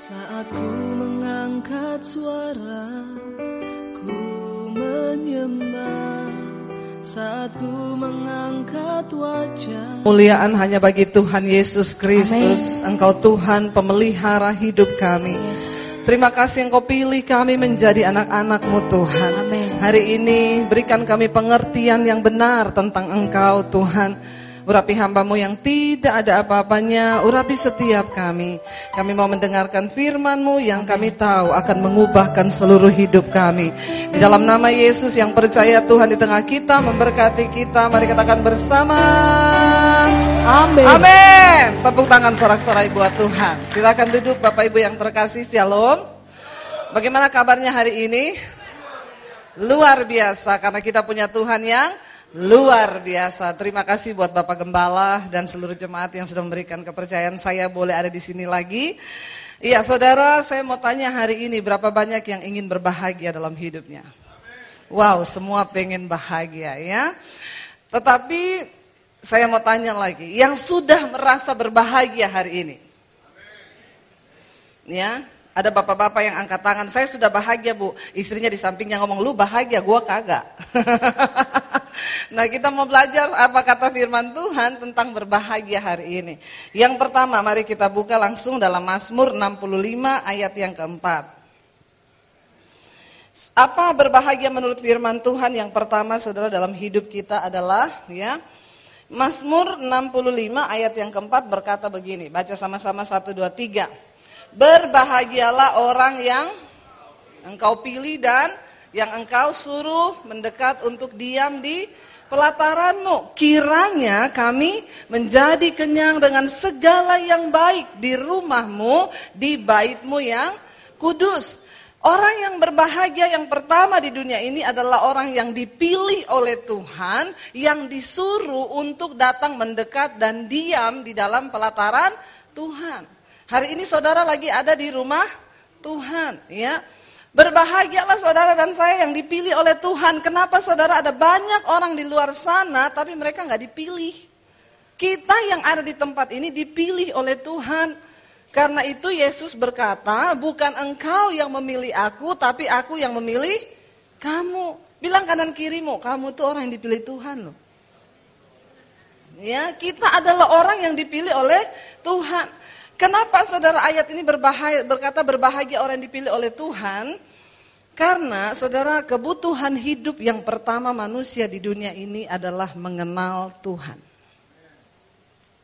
Saat ku mengangkat suara Ku menyembah. Saat ku mengangkat wajah. Muliaan hanya bagi Tuhan Yesus Kristus. Engkau Tuhan pemelihara hidup kami. Terima kasih Engkau pilih kami menjadi anak-anakmu Tuhan. Amin. Hari ini berikan kami pengertian yang benar tentang Engkau Tuhan Urapi hambamu yang tidak ada apa-apanya Urapi setiap kami. Kami mau mendengarkan firmanmu yang kami tahu akan mengubahkan seluruh hidup kami. Di dalam nama Yesus yang percaya Tuhan di tengah kita Memberkati kita Mari katakan bersama. Amin. Amin. Tepuk tangan sorak-sorai buat Tuhan. Silakan duduk Bapak Ibu yang terkasih Shalom. Bagaimana kabarnya hari ini? Luar biasa karena kita punya Tuhan yang Luar biasa. Terima kasih buat Bapak Gembala dan seluruh jemaat yang sudah memberikan kepercayaan saya boleh ada di sini lagi. Iya, saudara, saya mau tanya hari ini berapa banyak yang ingin berbahagia dalam hidupnya? Wow, semua pengen bahagia ya. Tetapi saya mau tanya lagi, yang sudah merasa berbahagia hari ini? Ya, ada bapak-bapak yang angkat tangan, saya sudah bahagia bu. Istrinya di sampingnya ngomong, lu bahagia, gua kagak. nah kita mau belajar apa kata firman Tuhan tentang berbahagia hari ini. Yang pertama, mari kita buka langsung dalam Mazmur 65 ayat yang keempat. Apa berbahagia menurut firman Tuhan? Yang pertama saudara dalam hidup kita adalah ya Mazmur 65 ayat yang keempat berkata begini. Baca sama-sama 1, 2, 3. Berbahagialah orang yang engkau pilih dan yang engkau suruh mendekat untuk diam di pelataranmu. Kiranya kami menjadi kenyang dengan segala yang baik di rumahmu, di baitmu yang kudus. Orang yang berbahagia yang pertama di dunia ini adalah orang yang dipilih oleh Tuhan, yang disuruh untuk datang mendekat dan diam di dalam pelataran Tuhan. Hari ini saudara lagi ada di rumah Tuhan, ya. Berbahagialah saudara dan saya yang dipilih oleh Tuhan. Kenapa saudara ada banyak orang di luar sana tapi mereka nggak dipilih. Kita yang ada di tempat ini dipilih oleh Tuhan. Karena itu Yesus berkata, bukan engkau yang memilih aku, tapi aku yang memilih kamu. Bilang kanan kirimu, kamu tuh orang yang dipilih Tuhan loh. Ya, kita adalah orang yang dipilih oleh Tuhan. Kenapa saudara ayat ini berbahaya, berkata berbahagia orang yang dipilih oleh Tuhan? Karena saudara kebutuhan hidup yang pertama manusia di dunia ini adalah mengenal Tuhan.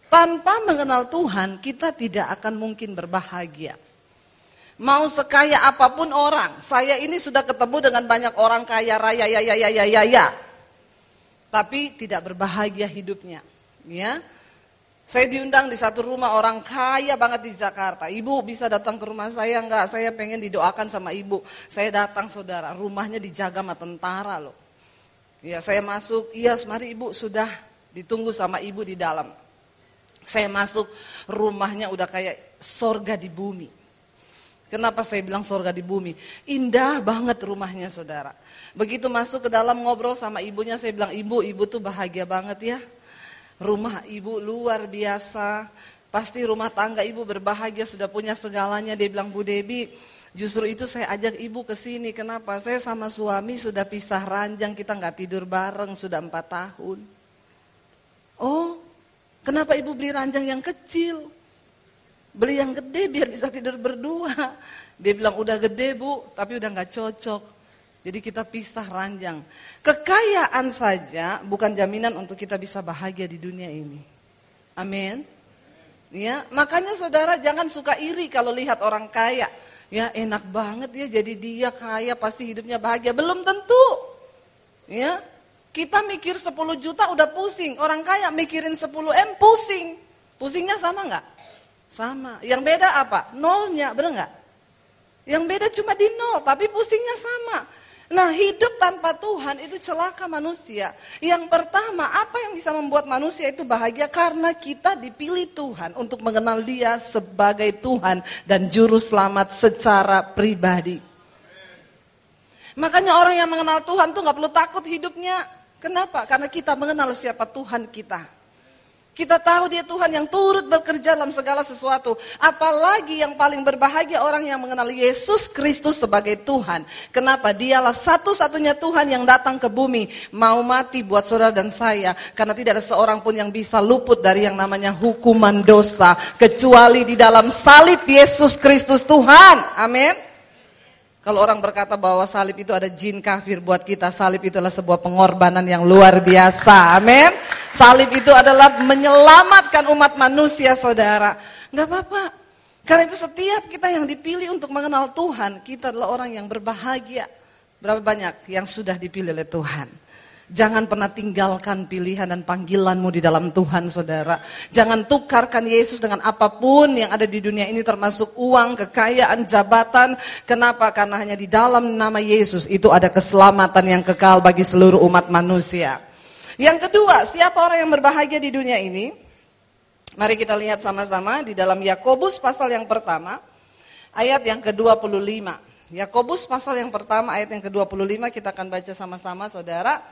Tanpa mengenal Tuhan kita tidak akan mungkin berbahagia. Mau sekaya apa pun orang, saya ini sudah ketemu dengan banyak orang kaya raya ya ya ya ya ya ya. Tapi tidak berbahagia hidupnya, ya. Saya diundang di satu rumah orang kaya banget di Jakarta. Ibu bisa datang ke rumah saya enggak? Saya pengen didoakan sama ibu. Saya datang saudara, rumahnya dijaga sama tentara loh. Ya saya masuk, iya mari ibu sudah ditunggu sama ibu di dalam. Saya masuk, rumahnya udah kayak sorga di bumi. Kenapa saya bilang sorga di bumi? Indah banget rumahnya saudara. Begitu masuk ke dalam ngobrol sama ibunya, saya bilang, ibu, ibu tuh bahagia banget ya Rumah ibu luar biasa. Pasti rumah tangga ibu berbahagia sudah punya segalanya. Dia bilang, Bu Debi, justru itu saya ajak ibu ke sini. Kenapa? Saya sama suami sudah pisah ranjang, kita nggak tidur bareng sudah empat tahun. Oh, kenapa ibu beli ranjang yang kecil? Beli yang gede biar bisa tidur berdua. Dia bilang udah gede bu, tapi udah nggak cocok. Jadi kita pisah ranjang. Kekayaan saja bukan jaminan untuk kita bisa bahagia di dunia ini. Amin. Ya, makanya saudara jangan suka iri kalau lihat orang kaya. Ya, enak banget ya jadi dia kaya pasti hidupnya bahagia. Belum tentu. Ya. Kita mikir 10 juta udah pusing. Orang kaya mikirin 10 M pusing. Pusingnya sama nggak? Sama. Yang beda apa? Nolnya, bener nggak? Yang beda cuma di nol, tapi pusingnya sama. Nah hidup tanpa Tuhan itu celaka manusia. Yang pertama apa yang bisa membuat manusia itu bahagia? Karena kita dipilih Tuhan untuk mengenal dia sebagai Tuhan dan Juru Selamat secara pribadi. Makanya orang yang mengenal Tuhan tuh gak perlu takut hidupnya. Kenapa? Karena kita mengenal siapa Tuhan kita. Kita tahu dia Tuhan yang turut bekerja dalam segala sesuatu. Apalagi yang paling berbahagia orang yang mengenal Yesus Kristus sebagai Tuhan. Kenapa? Dialah satu-satunya Tuhan yang datang ke bumi. Mau mati buat saudara dan saya. Karena tidak ada seorang pun yang bisa luput dari yang namanya hukuman dosa. Kecuali di dalam salib Yesus Kristus Tuhan. Amin. Kalau orang berkata bahwa salib itu ada jin kafir buat kita, salib itu adalah sebuah pengorbanan yang luar biasa. Amin. Salib itu adalah menyelamatkan umat manusia, saudara. Enggak apa-apa. Karena itu setiap kita yang dipilih untuk mengenal Tuhan, kita adalah orang yang berbahagia. Berapa banyak yang sudah dipilih oleh Tuhan? Jangan pernah tinggalkan pilihan dan panggilanmu di dalam Tuhan saudara. Jangan tukarkan Yesus dengan apa pun yang ada di dunia ini termasuk uang, kekayaan, jabatan. Kenapa? Karena hanya di dalam nama Yesus itu ada keselamatan yang kekal bagi seluruh umat manusia. Yang kedua, siapa orang yang berbahagia di dunia ini? Mari kita lihat sama-sama di dalam Yakobus pasal yang pertama, ayat yang ke-25. Yakobus pasal yang pertama ayat yang ke-25 kita akan baca sama-sama saudara.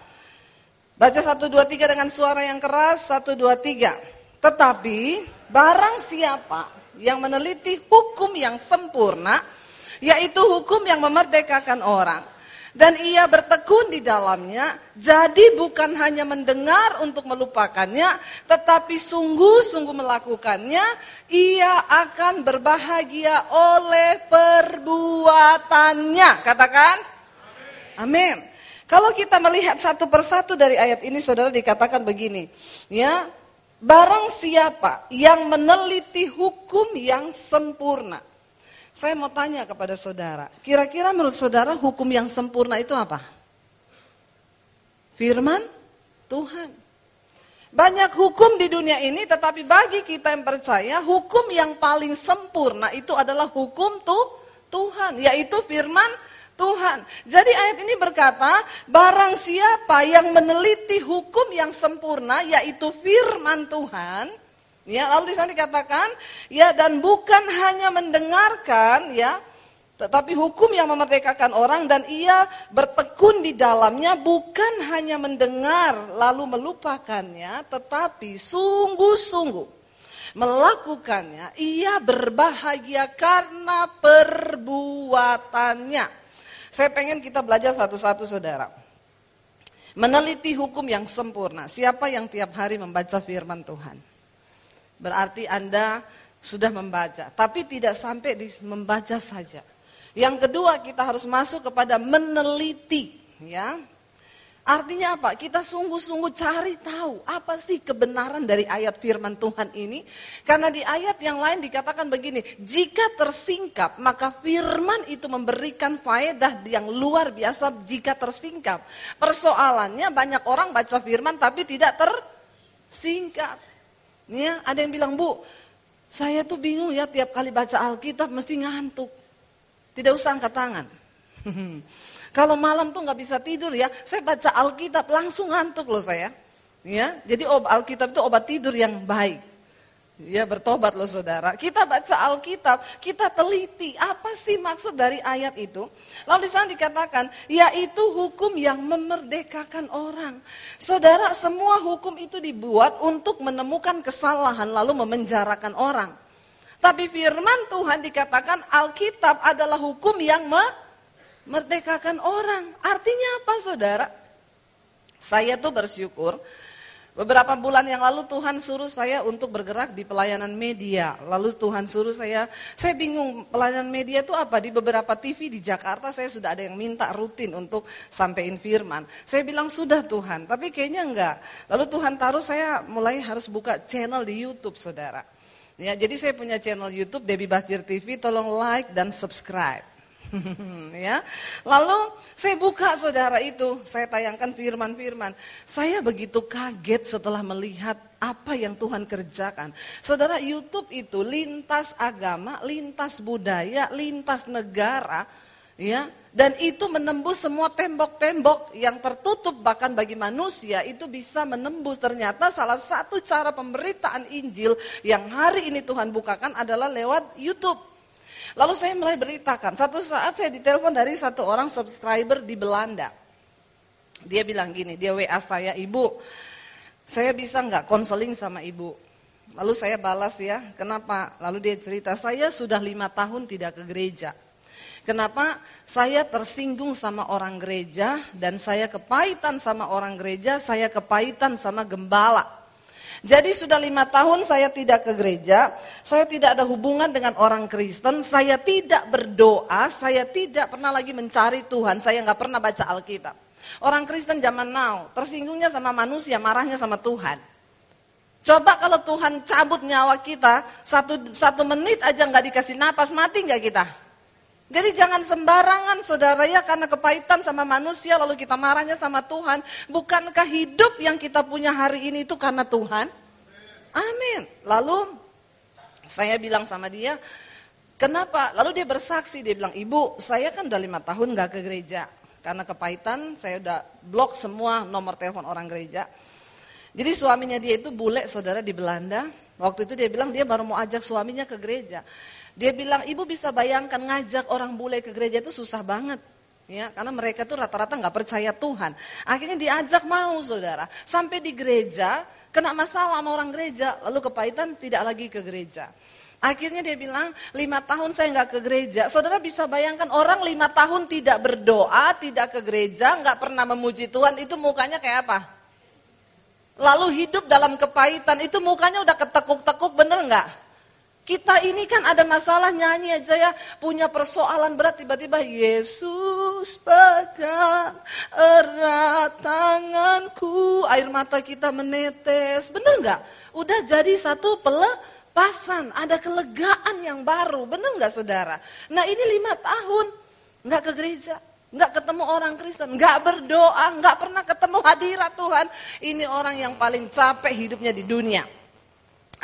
Baca satu dua tiga dengan suara yang keras, satu dua tiga. Tetapi barang siapa yang meneliti hukum yang sempurna, yaitu hukum yang memerdekakan orang, dan ia bertekun di dalamnya, jadi bukan hanya mendengar untuk melupakannya, tetapi sungguh-sungguh melakukannya, ia akan berbahagia oleh perbuatannya. Katakan, amin. Kalau kita melihat satu persatu dari ayat ini saudara dikatakan begini, ya, barang siapa yang meneliti hukum yang sempurna. Saya mau tanya kepada saudara, kira-kira menurut saudara hukum yang sempurna itu apa? Firman Tuhan. Banyak hukum di dunia ini tetapi bagi kita yang percaya hukum yang paling sempurna itu adalah hukum tuh Tuhan yaitu firman Tuhan. Jadi ayat ini berkata, barang siapa yang meneliti hukum yang sempurna, yaitu firman Tuhan, ya lalu di sana dikatakan, ya dan bukan hanya mendengarkan, ya, tetapi hukum yang memerdekakan orang dan ia bertekun di dalamnya bukan hanya mendengar lalu melupakannya, tetapi sungguh-sungguh melakukannya, ia berbahagia karena perbuatannya. Saya pengen kita belajar satu-satu saudara. Meneliti hukum yang sempurna. Siapa yang tiap hari membaca firman Tuhan? Berarti Anda sudah membaca. Tapi tidak sampai di membaca saja. Yang kedua kita harus masuk kepada meneliti. ya Artinya apa? Kita sungguh-sungguh cari tahu apa sih kebenaran dari ayat firman Tuhan ini. Karena di ayat yang lain dikatakan begini, jika tersingkap maka firman itu memberikan faedah yang luar biasa jika tersingkap. Persoalannya banyak orang baca firman tapi tidak tersingkap. Ya, ada yang bilang, "Bu, saya tuh bingung ya tiap kali baca Alkitab mesti ngantuk." Tidak usah angkat tangan. Kalau malam tuh nggak bisa tidur ya, saya baca Alkitab langsung ngantuk loh saya. Ya, jadi Alkitab itu obat tidur yang baik. Ya bertobat loh saudara. Kita baca Alkitab, kita teliti apa sih maksud dari ayat itu. Lalu di sana dikatakan, yaitu hukum yang memerdekakan orang. Saudara, semua hukum itu dibuat untuk menemukan kesalahan lalu memenjarakan orang. Tapi firman Tuhan dikatakan Alkitab adalah hukum yang me merdekakan orang. Artinya apa saudara? Saya tuh bersyukur Beberapa bulan yang lalu Tuhan suruh saya untuk bergerak di pelayanan media. Lalu Tuhan suruh saya, saya bingung pelayanan media itu apa? Di beberapa TV di Jakarta saya sudah ada yang minta rutin untuk sampaikan firman. Saya bilang sudah Tuhan, tapi kayaknya enggak. Lalu Tuhan taruh saya mulai harus buka channel di YouTube saudara. Ya, jadi saya punya channel YouTube Debbie Basjir TV, tolong like dan subscribe. ya. Lalu saya buka saudara itu, saya tayangkan firman-firman. Saya begitu kaget setelah melihat apa yang Tuhan kerjakan. Saudara, YouTube itu lintas agama, lintas budaya, lintas negara, ya. Dan itu menembus semua tembok-tembok yang tertutup bahkan bagi manusia itu bisa menembus. Ternyata salah satu cara pemberitaan Injil yang hari ini Tuhan bukakan adalah lewat YouTube. Lalu saya mulai beritakan, satu saat saya ditelepon dari satu orang subscriber di Belanda. Dia bilang gini, dia WA saya, ibu, saya bisa nggak konseling sama ibu? Lalu saya balas ya, kenapa? Lalu dia cerita, saya sudah lima tahun tidak ke gereja. Kenapa? Saya tersinggung sama orang gereja dan saya kepahitan sama orang gereja, saya kepahitan sama gembala. Jadi sudah lima tahun saya tidak ke gereja, saya tidak ada hubungan dengan orang Kristen, saya tidak berdoa, saya tidak pernah lagi mencari Tuhan, saya nggak pernah baca Alkitab. Orang Kristen zaman now tersinggungnya sama manusia, marahnya sama Tuhan. Coba kalau Tuhan cabut nyawa kita, satu, satu menit aja nggak dikasih napas, mati nggak kita? Jadi jangan sembarangan saudara ya karena kepahitan sama manusia lalu kita marahnya sama Tuhan. Bukankah hidup yang kita punya hari ini itu karena Tuhan? Amin. Lalu saya bilang sama dia, kenapa? Lalu dia bersaksi, dia bilang, ibu saya kan udah lima tahun gak ke gereja. Karena kepahitan saya udah blok semua nomor telepon orang gereja. Jadi suaminya dia itu bule saudara di Belanda. Waktu itu dia bilang dia baru mau ajak suaminya ke gereja. Dia bilang, ibu bisa bayangkan ngajak orang bule ke gereja itu susah banget. Ya, karena mereka tuh rata-rata nggak percaya Tuhan. Akhirnya diajak mau saudara. Sampai di gereja, kena masalah sama orang gereja. Lalu kepahitan tidak lagi ke gereja. Akhirnya dia bilang, lima tahun saya nggak ke gereja. Saudara bisa bayangkan orang lima tahun tidak berdoa, tidak ke gereja, nggak pernah memuji Tuhan, itu mukanya kayak apa? Lalu hidup dalam kepahitan, itu mukanya udah ketekuk-tekuk, bener nggak? Kita ini kan ada masalah nyanyi aja ya, punya persoalan berat tiba-tiba Yesus pegang erat tanganku, air mata kita menetes, bener nggak? Udah jadi satu pelepasan, ada kelegaan yang baru, bener nggak saudara? Nah ini lima tahun. Nggak ke gereja, nggak ketemu orang Kristen, nggak berdoa, nggak pernah ketemu hadirat Tuhan. Ini orang yang paling capek hidupnya di dunia.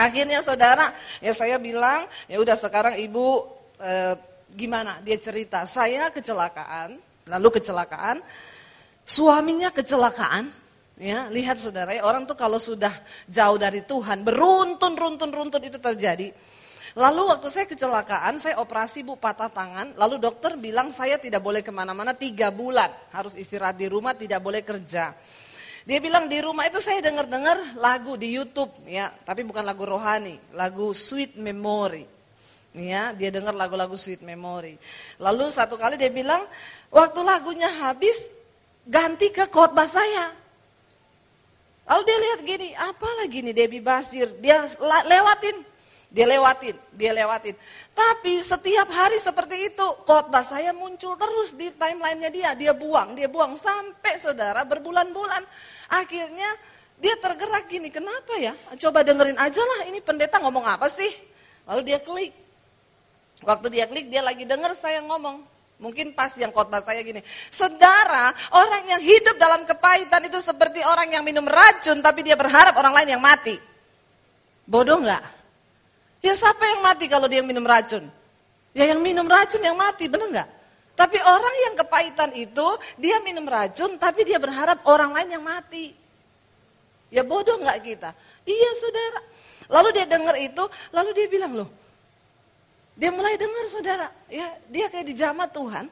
Akhirnya saudara, ya saya bilang, ya udah sekarang ibu eh, gimana? Dia cerita, saya kecelakaan, lalu kecelakaan, suaminya kecelakaan, ya lihat saudara, ya, orang tuh kalau sudah jauh dari Tuhan, beruntun, runtun, runtun itu terjadi. Lalu waktu saya kecelakaan, saya operasi bu patah tangan, lalu dokter bilang saya tidak boleh ke mana-mana tiga bulan, harus istirahat di rumah, tidak boleh kerja. Dia bilang di rumah itu saya dengar-dengar lagu di YouTube ya, tapi bukan lagu rohani, lagu Sweet Memory. Ya, dia dengar lagu-lagu Sweet Memory. Lalu satu kali dia bilang, waktu lagunya habis ganti ke khotbah saya. Lalu dia lihat gini, apa lagi nih Debbie Basir, dia lewatin, dia lewatin, dia lewatin. Tapi setiap hari seperti itu, khotbah saya muncul terus di timelinenya dia. Dia buang, dia buang sampai saudara berbulan-bulan. Akhirnya dia tergerak gini, kenapa ya? Coba dengerin aja lah, ini pendeta ngomong apa sih? Lalu dia klik. Waktu dia klik, dia lagi denger saya ngomong. Mungkin pas yang khotbah saya gini. Saudara, orang yang hidup dalam kepahitan itu seperti orang yang minum racun, tapi dia berharap orang lain yang mati. Bodoh nggak? Ya siapa yang mati kalau dia minum racun? Ya yang minum racun yang mati, bener nggak? Tapi orang yang kepahitan itu, dia minum racun, tapi dia berharap orang lain yang mati. Ya bodoh nggak kita? Iya saudara. Lalu dia dengar itu, lalu dia bilang loh, dia mulai dengar saudara, ya dia kayak dijamah Tuhan.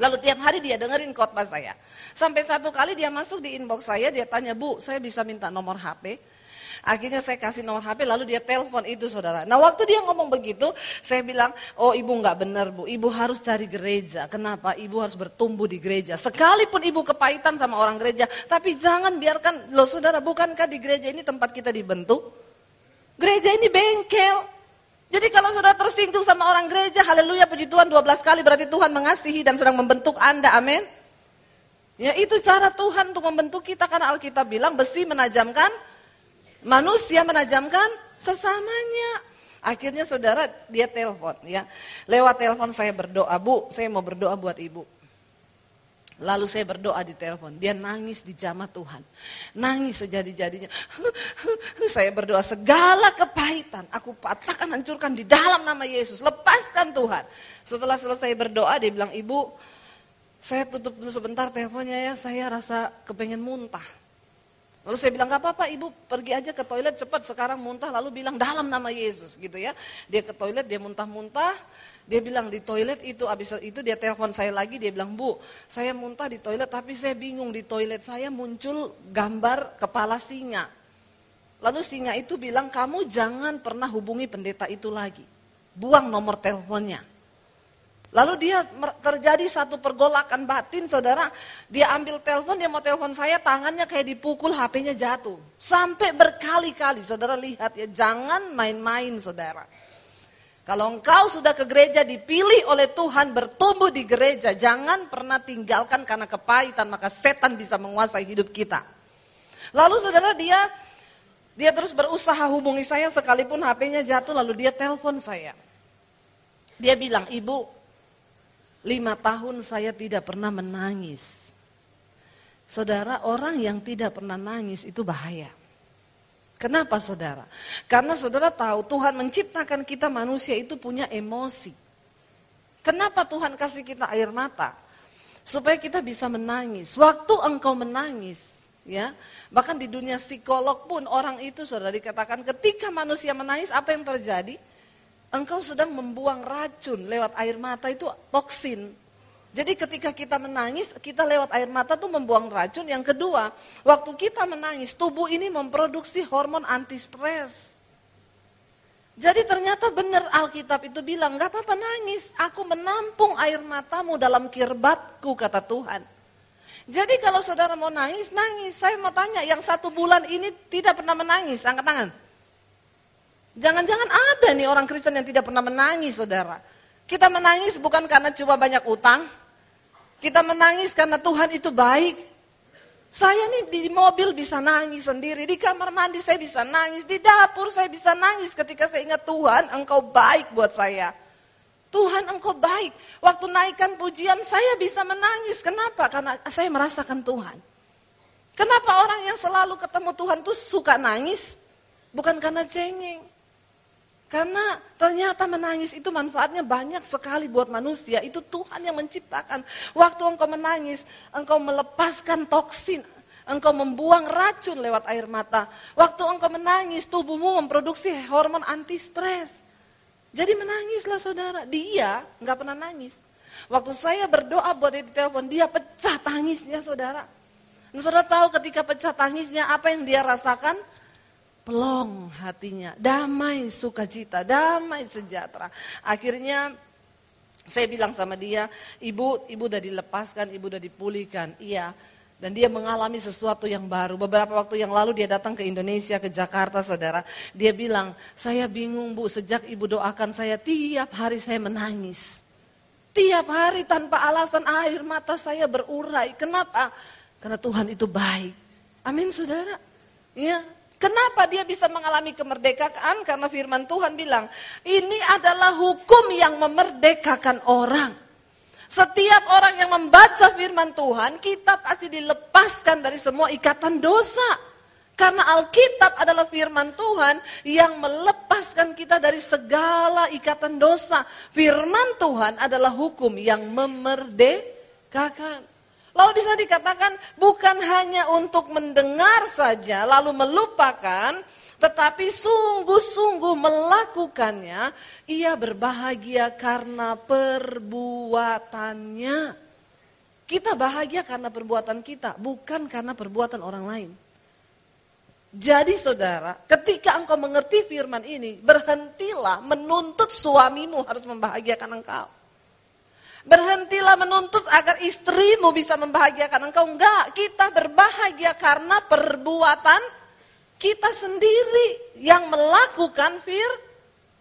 Lalu tiap hari dia dengerin khotbah saya. Sampai satu kali dia masuk di inbox saya, dia tanya, Bu, saya bisa minta nomor HP? Akhirnya saya kasih nomor HP lalu dia telepon itu saudara. Nah waktu dia ngomong begitu saya bilang oh ibu nggak benar bu. Ibu harus cari gereja. Kenapa? Ibu harus bertumbuh di gereja. Sekalipun ibu kepahitan sama orang gereja. Tapi jangan biarkan loh saudara bukankah di gereja ini tempat kita dibentuk? Gereja ini bengkel. Jadi kalau saudara tersinggung sama orang gereja, haleluya puji Tuhan 12 kali berarti Tuhan mengasihi dan sedang membentuk Anda, amin. Ya itu cara Tuhan untuk membentuk kita karena Alkitab bilang besi menajamkan Manusia menajamkan sesamanya. Akhirnya saudara dia telepon ya. Lewat telepon saya berdoa, "Bu, saya mau berdoa buat Ibu." Lalu saya berdoa di telepon, dia nangis di jamaah Tuhan. Nangis sejadi-jadinya. saya berdoa segala kepahitan, aku patahkan, hancurkan di dalam nama Yesus. Lepaskan Tuhan. Setelah selesai berdoa, dia bilang, ibu, saya tutup dulu sebentar teleponnya ya, saya rasa kepengen muntah. Lalu saya bilang, gak apa-apa ibu pergi aja ke toilet cepat sekarang muntah. Lalu bilang dalam nama Yesus gitu ya. Dia ke toilet, dia muntah-muntah. Dia bilang di toilet itu, abis itu dia telepon saya lagi, dia bilang, Bu, saya muntah di toilet tapi saya bingung di toilet saya muncul gambar kepala singa. Lalu singa itu bilang, kamu jangan pernah hubungi pendeta itu lagi. Buang nomor teleponnya. Lalu dia terjadi satu pergolakan batin, saudara. Dia ambil telepon, dia mau telepon saya, tangannya kayak dipukul, HP-nya jatuh. Sampai berkali-kali, saudara lihat ya, jangan main-main, saudara. Kalau engkau sudah ke gereja dipilih oleh Tuhan bertumbuh di gereja, jangan pernah tinggalkan karena kepahitan, maka setan bisa menguasai hidup kita. Lalu saudara dia dia terus berusaha hubungi saya sekalipun HP-nya jatuh lalu dia telepon saya. Dia bilang, ibu Lima tahun saya tidak pernah menangis. Saudara, orang yang tidak pernah nangis itu bahaya. Kenapa saudara? Karena saudara tahu Tuhan menciptakan kita manusia itu punya emosi. Kenapa Tuhan kasih kita air mata? Supaya kita bisa menangis. Waktu engkau menangis, ya bahkan di dunia psikolog pun orang itu saudara dikatakan ketika manusia menangis apa yang terjadi? Engkau sedang membuang racun lewat air mata itu toksin. Jadi ketika kita menangis, kita lewat air mata tuh membuang racun. Yang kedua, waktu kita menangis, tubuh ini memproduksi hormon anti stres. Jadi ternyata benar Alkitab itu bilang, gak apa-apa nangis, aku menampung air matamu dalam kirbatku, kata Tuhan. Jadi kalau saudara mau nangis, nangis. Saya mau tanya, yang satu bulan ini tidak pernah menangis, angkat tangan. Jangan-jangan ada nih orang Kristen yang tidak pernah menangis, saudara. Kita menangis bukan karena cuma banyak utang. Kita menangis karena Tuhan itu baik. Saya nih di mobil bisa nangis sendiri, di kamar mandi saya bisa nangis, di dapur saya bisa nangis ketika saya ingat Tuhan, engkau baik buat saya. Tuhan engkau baik. Waktu naikkan pujian saya bisa menangis. Kenapa? Karena saya merasakan Tuhan. Kenapa orang yang selalu ketemu Tuhan tuh suka nangis? Bukan karena cengeng. Karena ternyata menangis itu manfaatnya banyak sekali buat manusia. Itu Tuhan yang menciptakan. Waktu engkau menangis, engkau melepaskan toksin. Engkau membuang racun lewat air mata. Waktu engkau menangis, tubuhmu memproduksi hormon anti stres. Jadi menangislah saudara. Dia nggak pernah nangis. Waktu saya berdoa buat dia di telepon, dia pecah tangisnya saudara. Dan saudara tahu ketika pecah tangisnya apa yang dia rasakan? Pelong hatinya, damai sukacita, damai sejahtera. Akhirnya saya bilang sama dia, ibu, ibu udah dilepaskan, ibu udah dipulihkan. Iya, dan dia mengalami sesuatu yang baru. Beberapa waktu yang lalu dia datang ke Indonesia, ke Jakarta saudara. Dia bilang, saya bingung bu, sejak ibu doakan saya tiap hari saya menangis. Tiap hari tanpa alasan air mata saya berurai. Kenapa? Karena Tuhan itu baik. Amin saudara. Ya, Kenapa dia bisa mengalami kemerdekaan? Karena firman Tuhan bilang, ini adalah hukum yang memerdekakan orang. Setiap orang yang membaca firman Tuhan, kita pasti dilepaskan dari semua ikatan dosa. Karena Alkitab adalah firman Tuhan yang melepaskan kita dari segala ikatan dosa. Firman Tuhan adalah hukum yang memerdekakan. Lalu di sana dikatakan bukan hanya untuk mendengar saja lalu melupakan, tetapi sungguh-sungguh melakukannya, ia berbahagia karena perbuatannya. Kita bahagia karena perbuatan kita, bukan karena perbuatan orang lain. Jadi saudara, ketika engkau mengerti firman ini, berhentilah menuntut suamimu harus membahagiakan engkau. Berhentilah menuntut agar istrimu bisa membahagiakan engkau. Enggak, kita berbahagia karena perbuatan kita sendiri yang melakukan fir,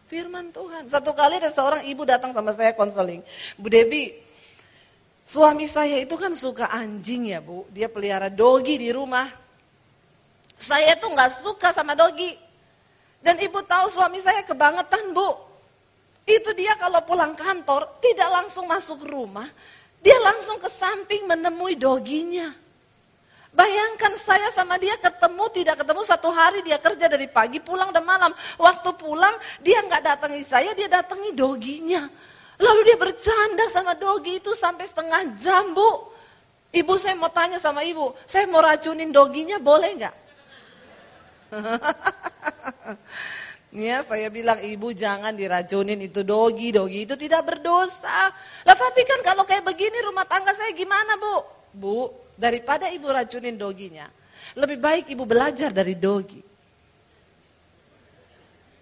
firman Tuhan. Satu kali ada seorang ibu datang sama saya konseling. Bu Debi, suami saya itu kan suka anjing ya bu. Dia pelihara dogi di rumah. Saya tuh nggak suka sama dogi. Dan ibu tahu suami saya kebangetan bu. Itu dia kalau pulang kantor tidak langsung masuk rumah, dia langsung ke samping menemui doginya. Bayangkan saya sama dia ketemu, tidak ketemu satu hari dia kerja dari pagi pulang dan malam. Waktu pulang dia nggak datangi saya, dia datangi doginya. Lalu dia bercanda sama dogi itu sampai setengah jam bu. Ibu saya mau tanya sama ibu, saya mau racunin doginya boleh nggak? Ya, saya bilang ibu jangan diracunin itu dogi, dogi itu tidak berdosa. Lah tapi kan kalau kayak begini rumah tangga saya gimana bu? Bu, daripada ibu racunin doginya, lebih baik ibu belajar dari dogi.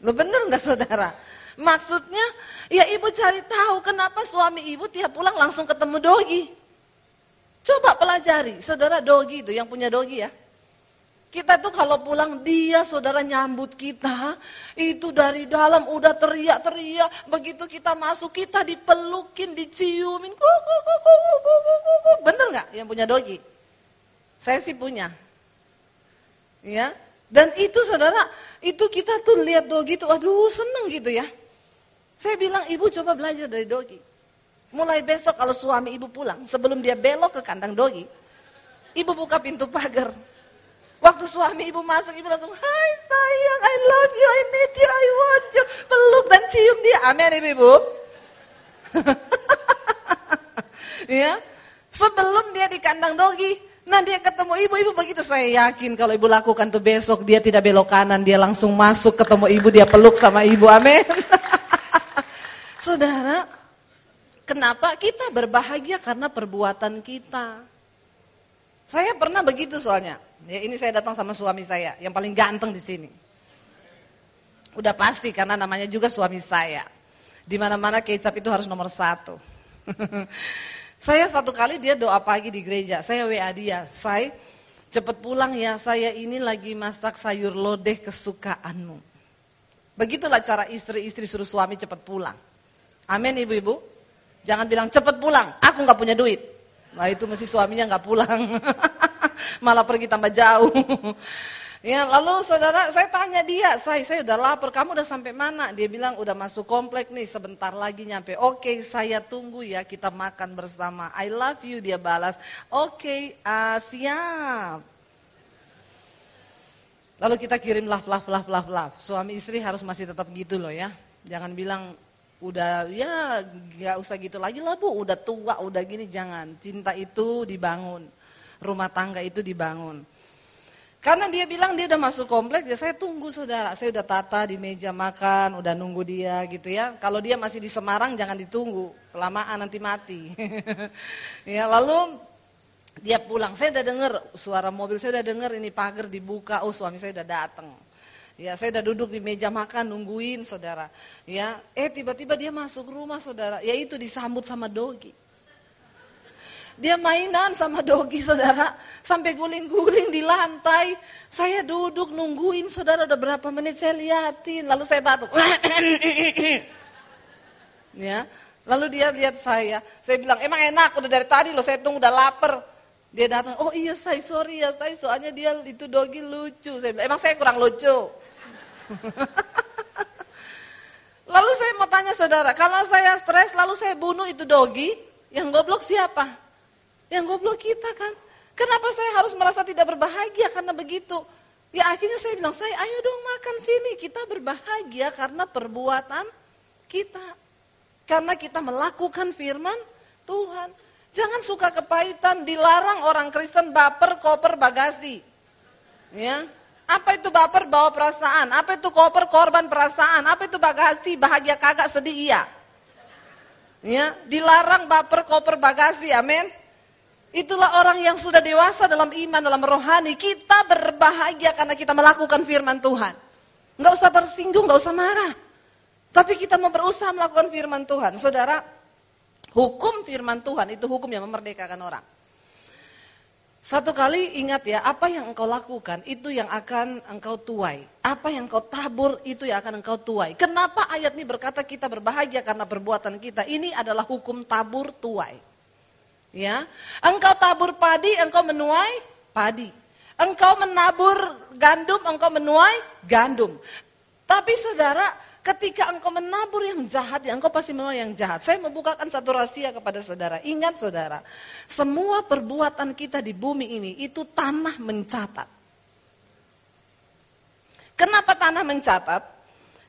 Lo bener nggak saudara? Maksudnya, ya ibu cari tahu kenapa suami ibu tiap pulang langsung ketemu dogi. Coba pelajari, saudara dogi itu yang punya dogi ya. Kita tuh kalau pulang dia saudara nyambut kita. Itu dari dalam udah teriak-teriak. Begitu kita masuk kita dipelukin diciumin. Bener nggak yang punya dogi? Saya sih punya. Ya. Dan itu saudara itu kita tuh lihat dogi tuh aduh seneng gitu ya. Saya bilang ibu coba belajar dari dogi. Mulai besok kalau suami ibu pulang sebelum dia belok ke kandang dogi ibu buka pintu pagar Waktu suami ibu masuk, ibu langsung, Hai sayang, I love you, I need you, I want you. Peluk dan cium dia. Amin ibu-ibu. ya, sebelum dia di kandang dogi, nah dia ketemu ibu, ibu begitu saya yakin kalau ibu lakukan tuh besok dia tidak belok kanan, dia langsung masuk ketemu ibu, dia peluk sama ibu, amin. Saudara, kenapa kita berbahagia karena perbuatan kita? Saya pernah begitu soalnya. Ya, ini saya datang sama suami saya, yang paling ganteng di sini. Udah pasti karena namanya juga suami saya. Di mana-mana kecap itu harus nomor satu. saya satu kali dia doa pagi di gereja, saya WA dia, saya cepet pulang ya, saya ini lagi masak sayur lodeh kesukaanmu. Begitulah cara istri-istri suruh suami cepet pulang. Amin ibu-ibu. Jangan bilang cepet pulang, aku nggak punya duit. Nah itu mesti suaminya nggak pulang. malah pergi tambah jauh. ya, lalu saudara, saya tanya dia, saya saya udah lapar, kamu udah sampai mana? Dia bilang udah masuk komplek nih, sebentar lagi nyampe. Oke, saya tunggu ya, kita makan bersama. I love you, dia balas. Oke, uh, siap. Lalu kita kirim love, love, love, love, love. Suami istri harus masih tetap gitu loh ya. Jangan bilang udah ya nggak usah gitu lagi lah bu, udah tua, udah gini jangan. Cinta itu dibangun rumah tangga itu dibangun. Karena dia bilang dia udah masuk komplek, ya saya tunggu saudara. Saya udah tata di meja makan, udah nunggu dia gitu ya. Kalau dia masih di Semarang jangan ditunggu, kelamaan nanti mati. ya lalu dia pulang, saya udah dengar suara mobil, saya udah dengar ini pagar dibuka, oh suami saya udah datang. Ya, saya udah duduk di meja makan nungguin saudara. Ya, eh tiba-tiba dia masuk rumah saudara. Ya itu disambut sama dogi. Dia mainan sama dogi saudara. Sampai guling-guling di lantai. Saya duduk nungguin saudara udah berapa menit saya liatin. Lalu saya batuk. ya. Lalu dia lihat saya. Saya bilang emang enak udah dari tadi loh saya tunggu udah lapar. Dia datang, oh iya saya sorry ya saya soalnya dia itu dogi lucu. Saya bilang emang saya kurang lucu. lalu saya mau tanya saudara, kalau saya stres lalu saya bunuh itu dogi, yang goblok siapa? Yang goblok kita kan. Kenapa saya harus merasa tidak berbahagia karena begitu? Ya akhirnya saya bilang, saya ayo dong makan sini. Kita berbahagia karena perbuatan kita. Karena kita melakukan firman Tuhan. Jangan suka kepahitan, dilarang orang Kristen baper, koper, bagasi. Ya, apa itu baper bawa perasaan? Apa itu koper korban perasaan? Apa itu bagasi bahagia kagak sedih iya? Ya, dilarang baper koper bagasi, amin. Itulah orang yang sudah dewasa dalam iman, dalam rohani. Kita berbahagia karena kita melakukan firman Tuhan. Enggak usah tersinggung, enggak usah marah. Tapi kita mau berusaha melakukan firman Tuhan. Saudara, hukum firman Tuhan itu hukum yang memerdekakan orang. Satu kali ingat ya, apa yang engkau lakukan itu yang akan engkau tuai. Apa yang engkau tabur itu yang akan engkau tuai. Kenapa ayat ini berkata kita berbahagia karena perbuatan kita? Ini adalah hukum tabur tuai. Ya, engkau tabur padi, engkau menuai padi. Engkau menabur gandum, engkau menuai gandum. Tapi saudara, ketika engkau menabur yang jahat, ya engkau pasti menuai yang jahat. Saya membukakan satu rahasia kepada saudara. Ingat saudara, semua perbuatan kita di bumi ini itu tanah mencatat. Kenapa tanah mencatat?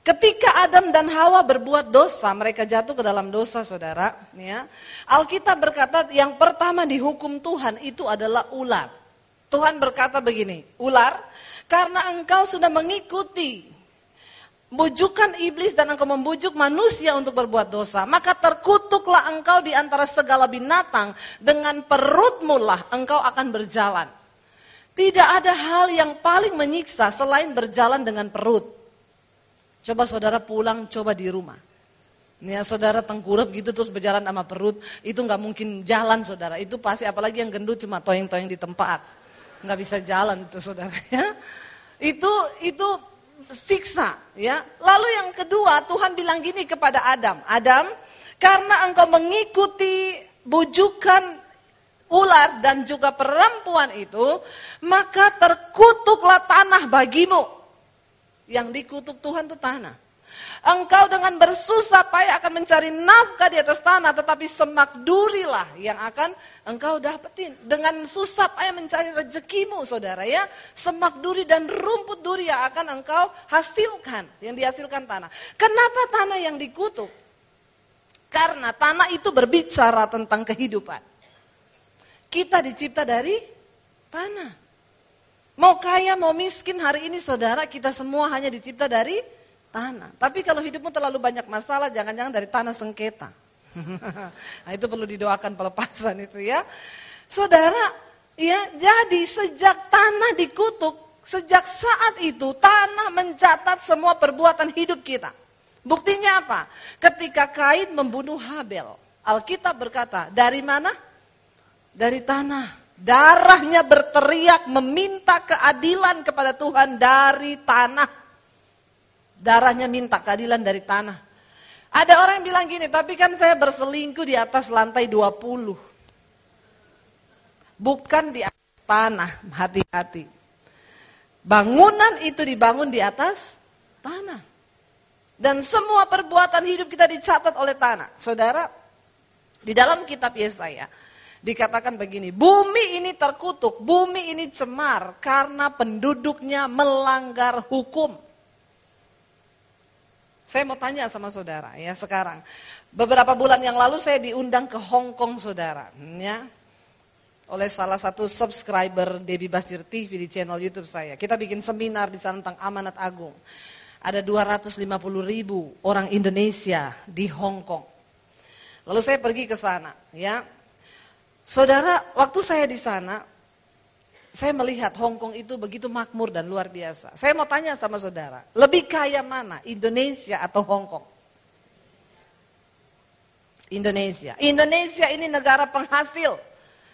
Ketika Adam dan Hawa berbuat dosa, mereka jatuh ke dalam dosa, saudara. Ya, Alkitab berkata yang pertama dihukum Tuhan itu adalah ular. Tuhan berkata begini, ular, Karena engkau sudah mengikuti bujukan iblis dan engkau membujuk manusia untuk berbuat dosa, maka terkutuklah engkau di antara segala binatang, dengan perutmu lah engkau akan berjalan. Tidak ada hal yang paling menyiksa selain berjalan dengan perut. Coba saudara pulang, coba di rumah. Ya, saudara tengkurap gitu terus berjalan sama perut, itu nggak mungkin jalan saudara. Itu pasti apalagi yang gendut cuma toyeng-toyeng di tempat. nggak bisa jalan itu saudara ya. Itu itu siksa ya. Lalu yang kedua Tuhan bilang gini kepada Adam, Adam, karena engkau mengikuti bujukan ular dan juga perempuan itu, maka terkutuklah tanah bagimu. Yang dikutuk Tuhan itu tanah. Engkau dengan bersusah payah akan mencari nafkah di atas tanah, tetapi semak durilah yang akan engkau dapetin. Dengan susah payah mencari rezekimu, saudara ya. Semak duri dan rumput duri yang akan engkau hasilkan, yang dihasilkan tanah. Kenapa tanah yang dikutuk? Karena tanah itu berbicara tentang kehidupan. Kita dicipta dari tanah. Mau kaya, mau miskin hari ini saudara, kita semua hanya dicipta dari tanah. Tapi kalau hidupmu terlalu banyak masalah, jangan-jangan dari tanah sengketa. nah, itu perlu didoakan pelepasan itu ya. Saudara, ya jadi sejak tanah dikutuk, sejak saat itu tanah mencatat semua perbuatan hidup kita. Buktinya apa? Ketika Kain membunuh Habel, Alkitab berkata, dari mana? Dari tanah. Darahnya berteriak meminta keadilan kepada Tuhan dari tanah. Darahnya minta keadilan dari tanah. Ada orang yang bilang gini, tapi kan saya berselingkuh di atas lantai 20. Bukan di atas tanah, hati-hati. Bangunan itu dibangun di atas tanah. Dan semua perbuatan hidup kita dicatat oleh tanah. Saudara, di dalam kitab Yesaya dikatakan begini, bumi ini terkutuk, bumi ini cemar karena penduduknya melanggar hukum. Saya mau tanya sama saudara ya sekarang. Beberapa bulan yang lalu saya diundang ke Hong Kong saudara. Ya, oleh salah satu subscriber Debbie Basir TV di channel YouTube saya. Kita bikin seminar di sana tentang amanat agung. Ada 250 ribu orang Indonesia di Hong Kong. Lalu saya pergi ke sana, ya. Saudara, waktu saya di sana, saya melihat Hong Kong itu begitu makmur dan luar biasa. Saya mau tanya sama saudara, lebih kaya mana, Indonesia atau Hong Kong? Indonesia. Indonesia ini negara penghasil.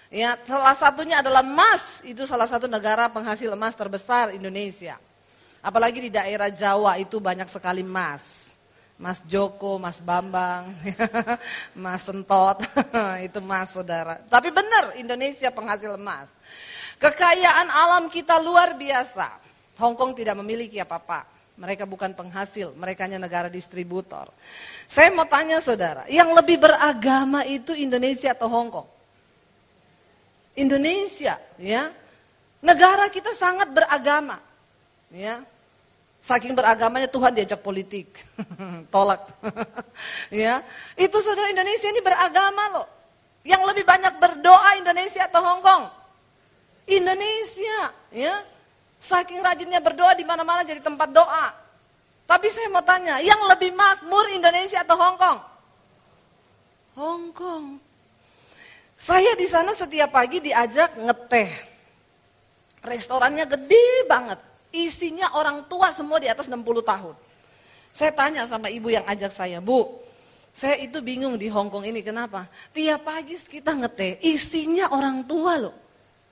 Ya, salah satunya adalah emas. Itu salah satu negara penghasil emas terbesar Indonesia. Apalagi di daerah Jawa itu banyak sekali emas. Mas Joko, Mas Bambang, Mas Sentot, itu emas saudara. Tapi benar Indonesia penghasil emas. Kekayaan alam kita luar biasa. Hong Kong tidak memiliki apa-apa. Mereka bukan penghasil, mereka hanya negara distributor. Saya mau tanya saudara, yang lebih beragama itu Indonesia atau Hong Kong? Indonesia, ya. Negara kita sangat beragama. Ya. Saking beragamanya Tuhan diajak politik. Tolak. ya. Itu saudara Indonesia ini beragama loh. Yang lebih banyak berdoa Indonesia atau Hong Kong? Indonesia, ya. Saking rajinnya berdoa di mana-mana jadi tempat doa. Tapi saya mau tanya, yang lebih makmur Indonesia atau Hong Kong? Hong Kong. Saya di sana setiap pagi diajak ngeteh. Restorannya gede banget. Isinya orang tua semua di atas 60 tahun. Saya tanya sama ibu yang ajak saya, Bu, saya itu bingung di Hong Kong ini, kenapa? Tiap pagi kita ngeteh, isinya orang tua loh.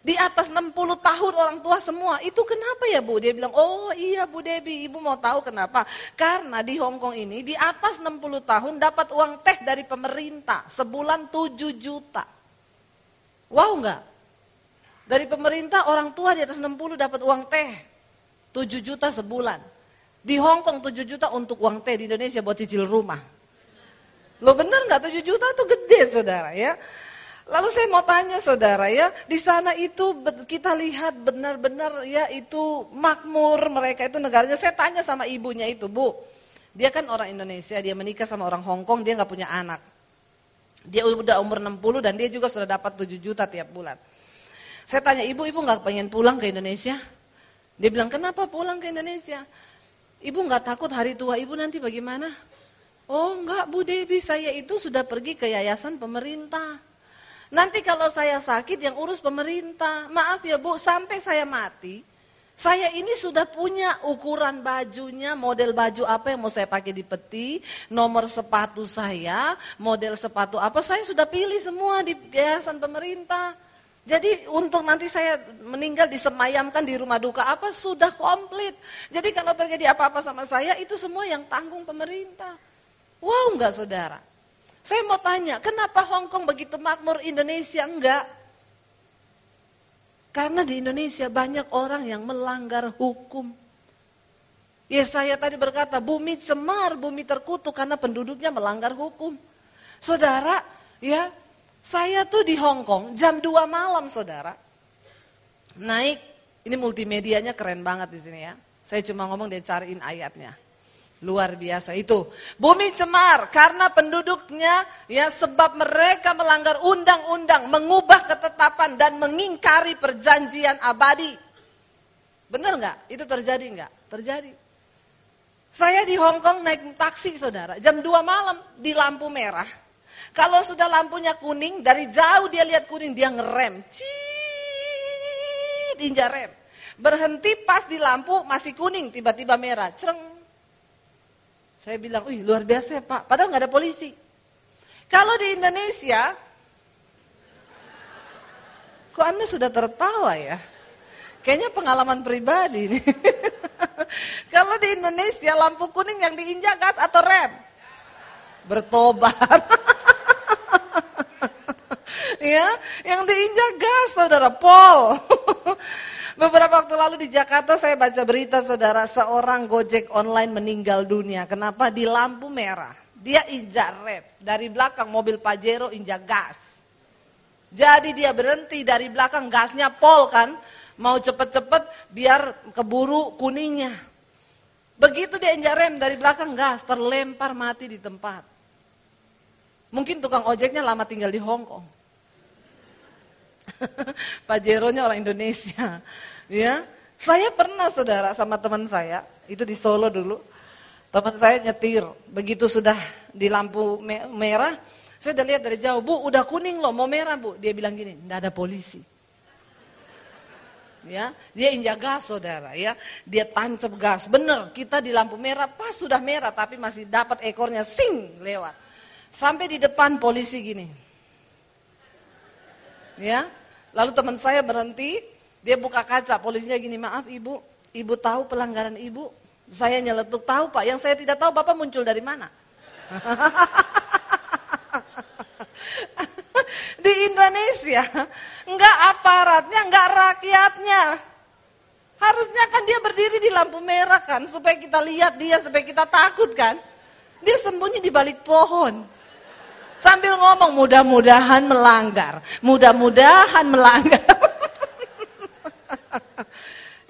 Di atas 60 tahun orang tua semua. Itu kenapa ya Bu? Dia bilang, oh iya Bu Debi, Ibu mau tahu kenapa? Karena di Hong Kong ini di atas 60 tahun dapat uang teh dari pemerintah. Sebulan 7 juta. Wow enggak? Dari pemerintah orang tua di atas 60 dapat uang teh. 7 juta sebulan. Di Hong Kong 7 juta untuk uang teh di Indonesia buat cicil rumah. Lo bener nggak 7 juta itu gede saudara ya. Lalu saya mau tanya saudara ya, di sana itu kita lihat benar-benar ya itu makmur mereka itu negaranya. Saya tanya sama ibunya itu, Bu, dia kan orang Indonesia, dia menikah sama orang Hong Kong, dia nggak punya anak. Dia udah umur 60 dan dia juga sudah dapat 7 juta tiap bulan. Saya tanya, ibu, ibu nggak pengen pulang ke Indonesia? Dia bilang, kenapa pulang ke Indonesia? Ibu nggak takut hari tua ibu nanti bagaimana? Oh enggak Bu Devi, saya itu sudah pergi ke yayasan pemerintah. Nanti kalau saya sakit yang urus pemerintah. Maaf ya Bu, sampai saya mati, saya ini sudah punya ukuran bajunya, model baju apa yang mau saya pakai di peti, nomor sepatu saya, model sepatu apa, saya sudah pilih semua di yayasan pemerintah. Jadi untuk nanti saya meninggal disemayamkan di rumah duka apa sudah komplit. Jadi kalau terjadi apa-apa sama saya itu semua yang tanggung pemerintah. Wow enggak saudara? Saya mau tanya, kenapa Hong Kong begitu makmur Indonesia enggak? Karena di Indonesia banyak orang yang melanggar hukum. Ya saya tadi berkata, bumi cemar, bumi terkutuk karena penduduknya melanggar hukum. Saudara, ya saya tuh di Hong Kong jam 2 malam saudara. Naik, ini multimedianya keren banget di sini ya. Saya cuma ngomong dia cariin ayatnya. Luar biasa itu. Bumi cemar karena penduduknya ya sebab mereka melanggar undang-undang, mengubah ketetapan dan mengingkari perjanjian abadi. Benar nggak? Itu terjadi nggak? Terjadi. Saya di Hong Kong naik taksi saudara, jam 2 malam di lampu merah. Kalau sudah lampunya kuning, dari jauh dia lihat kuning, dia ngerem. Cii, injak rem. Berhenti pas di lampu masih kuning, tiba-tiba merah. Cereng. Saya bilang, wih luar biasa ya Pak. Padahal nggak ada polisi. Kalau di Indonesia, kok Anda sudah tertawa ya? Kayaknya pengalaman pribadi nih. Kalau di Indonesia lampu kuning yang diinjak gas atau rem? Bertobat. ya, yang diinjak gas saudara Paul. Beberapa waktu lalu di Jakarta saya baca berita saudara seorang gojek online meninggal dunia. Kenapa? Di lampu merah. Dia injak rem. Dari belakang mobil Pajero injak gas. Jadi dia berhenti dari belakang gasnya pol kan. Mau cepet-cepet biar keburu kuningnya. Begitu dia injak rem dari belakang gas terlempar mati di tempat. Mungkin tukang ojeknya lama tinggal di Hong Kong. Pak Jeronya orang Indonesia. Ya, saya pernah saudara sama teman saya, itu di Solo dulu. Teman saya nyetir, begitu sudah di lampu merah, saya udah lihat dari jauh, Bu, udah kuning loh, mau merah Bu. Dia bilang gini, enggak ada polisi. Ya, dia injak gas saudara ya, dia tancap gas. Bener, kita di lampu merah, pas sudah merah tapi masih dapat ekornya sing lewat. Sampai di depan polisi gini. Ya, Lalu teman saya berhenti, dia buka kaca, polisinya gini, maaf ibu, ibu tahu pelanggaran ibu? Saya nyeletuk, tahu pak, yang saya tidak tahu bapak muncul dari mana? Di Indonesia, enggak aparatnya, enggak rakyatnya. Harusnya kan dia berdiri di lampu merah kan, supaya kita lihat dia, supaya kita takut kan. Dia sembunyi di balik pohon. Sambil ngomong mudah-mudahan melanggar, mudah-mudahan melanggar.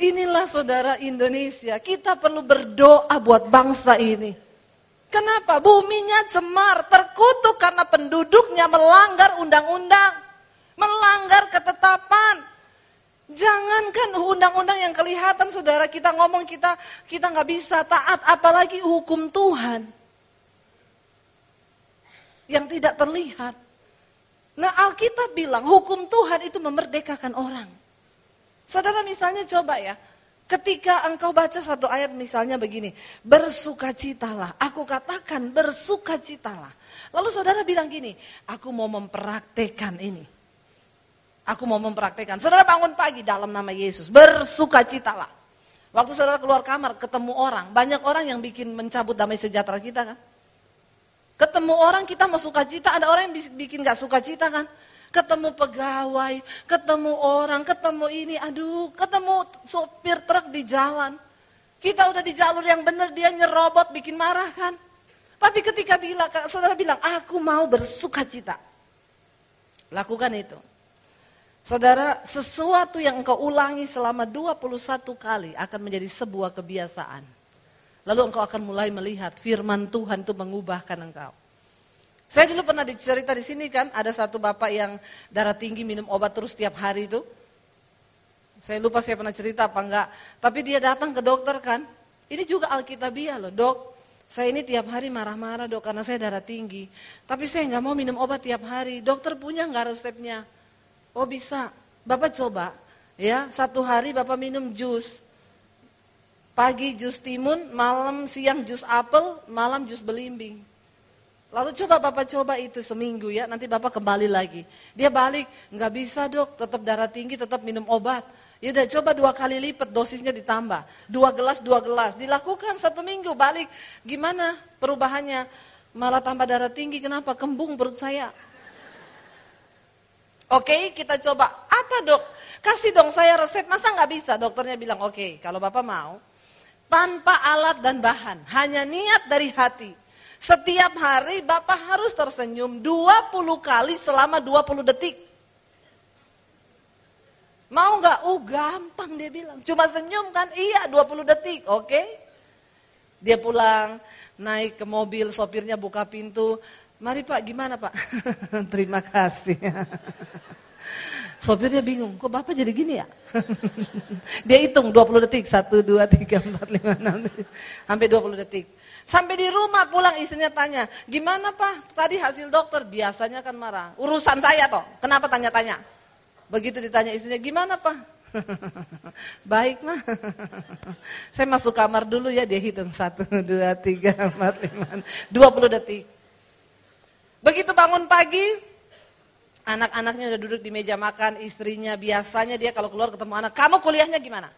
Inilah saudara Indonesia, kita perlu berdoa buat bangsa ini. Kenapa? Buminya cemar, terkutuk karena penduduknya melanggar undang-undang, melanggar ketetapan. Jangankan undang-undang yang kelihatan saudara kita ngomong kita kita nggak bisa taat, apalagi hukum Tuhan yang tidak terlihat. Nah Alkitab bilang hukum Tuhan itu memerdekakan orang. Saudara misalnya coba ya, ketika engkau baca satu ayat misalnya begini, bersukacitalah, aku katakan bersukacitalah. Lalu saudara bilang gini, aku mau mempraktekan ini. Aku mau mempraktekan. Saudara bangun pagi dalam nama Yesus, bersukacitalah. Waktu saudara keluar kamar ketemu orang, banyak orang yang bikin mencabut damai sejahtera kita kan. Ketemu orang kita mau suka cita, ada orang yang bikin gak suka cita kan. Ketemu pegawai, ketemu orang, ketemu ini, aduh, ketemu sopir truk di jalan. Kita udah di jalur yang benar, dia nyerobot, bikin marah kan. Tapi ketika bilang, saudara bilang, aku mau bersuka cita. Lakukan itu. Saudara, sesuatu yang engkau ulangi selama 21 kali akan menjadi sebuah kebiasaan. Lalu engkau akan mulai melihat firman Tuhan itu mengubahkan engkau. Saya dulu pernah dicerita di sini kan, ada satu bapak yang darah tinggi minum obat terus setiap hari itu. Saya lupa saya pernah cerita apa enggak. Tapi dia datang ke dokter kan. Ini juga Alkitabiah loh dok. Saya ini tiap hari marah-marah dok karena saya darah tinggi. Tapi saya nggak mau minum obat tiap hari. Dokter punya nggak resepnya? Oh bisa. Bapak coba ya satu hari bapak minum jus. Pagi jus timun, malam siang jus apel, malam jus belimbing. Lalu coba Bapak coba itu seminggu ya, nanti Bapak kembali lagi. Dia balik, nggak bisa dok, tetap darah tinggi, tetap minum obat. Ya udah coba dua kali lipat dosisnya ditambah. Dua gelas, dua gelas. Dilakukan satu minggu, balik. Gimana perubahannya? Malah tambah darah tinggi, kenapa? Kembung perut saya. Oke, kita coba. Apa dok? Kasih dong saya resep, masa nggak bisa? Dokternya bilang, oke, kalau Bapak mau, tanpa alat dan bahan, hanya niat dari hati setiap hari Bapak harus tersenyum 20 kali selama 20 detik. Mau nggak? Oh gampang dia bilang. Cuma senyum kan? Iya 20 detik. Oke. Okay? Dia pulang, naik ke mobil, sopirnya buka pintu. Mari Pak, gimana Pak? Terima kasih. Sopirnya bingung, kok Bapak jadi gini ya? dia hitung 20 detik, 1, 2, 3, 4, 5, 6, sampai 20 detik. Sampai di rumah pulang istrinya tanya, gimana pak tadi hasil dokter? Biasanya kan marah. Urusan saya toh, kenapa tanya-tanya? Begitu ditanya istrinya, gimana pak? Baik mah. saya masuk kamar dulu ya, dia hitung. Satu, dua, tiga, empat, lima, dua puluh detik. Begitu bangun pagi, anak-anaknya udah duduk di meja makan, istrinya biasanya dia kalau keluar ketemu anak, kamu kuliahnya gimana?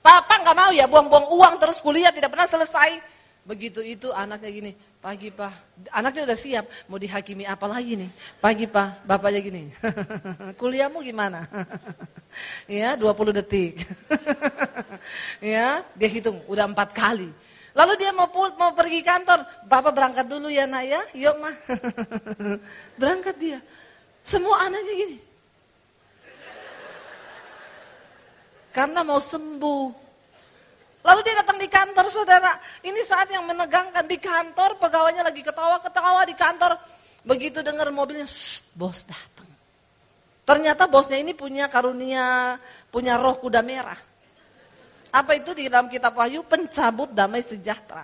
Papa nggak mau ya buang-buang uang terus kuliah tidak pernah selesai. Begitu itu anaknya gini, pagi pak, anaknya udah siap, mau dihakimi apa lagi nih? Pagi pak, bapaknya gini, kuliahmu gimana? ya 20 detik. ya dia hitung, udah empat kali. Lalu dia mau mau pergi kantor, bapak berangkat dulu ya nak ya, yuk mah. berangkat dia. Semua anaknya gini. Karena mau sembuh, Lalu dia datang di kantor saudara. Ini saat yang menegangkan di kantor. Pegawainya lagi ketawa-ketawa di kantor. Begitu dengar mobilnya, bos datang. Ternyata bosnya ini punya karunia, punya roh kuda merah. Apa itu di dalam kitab Wahyu? Pencabut damai sejahtera.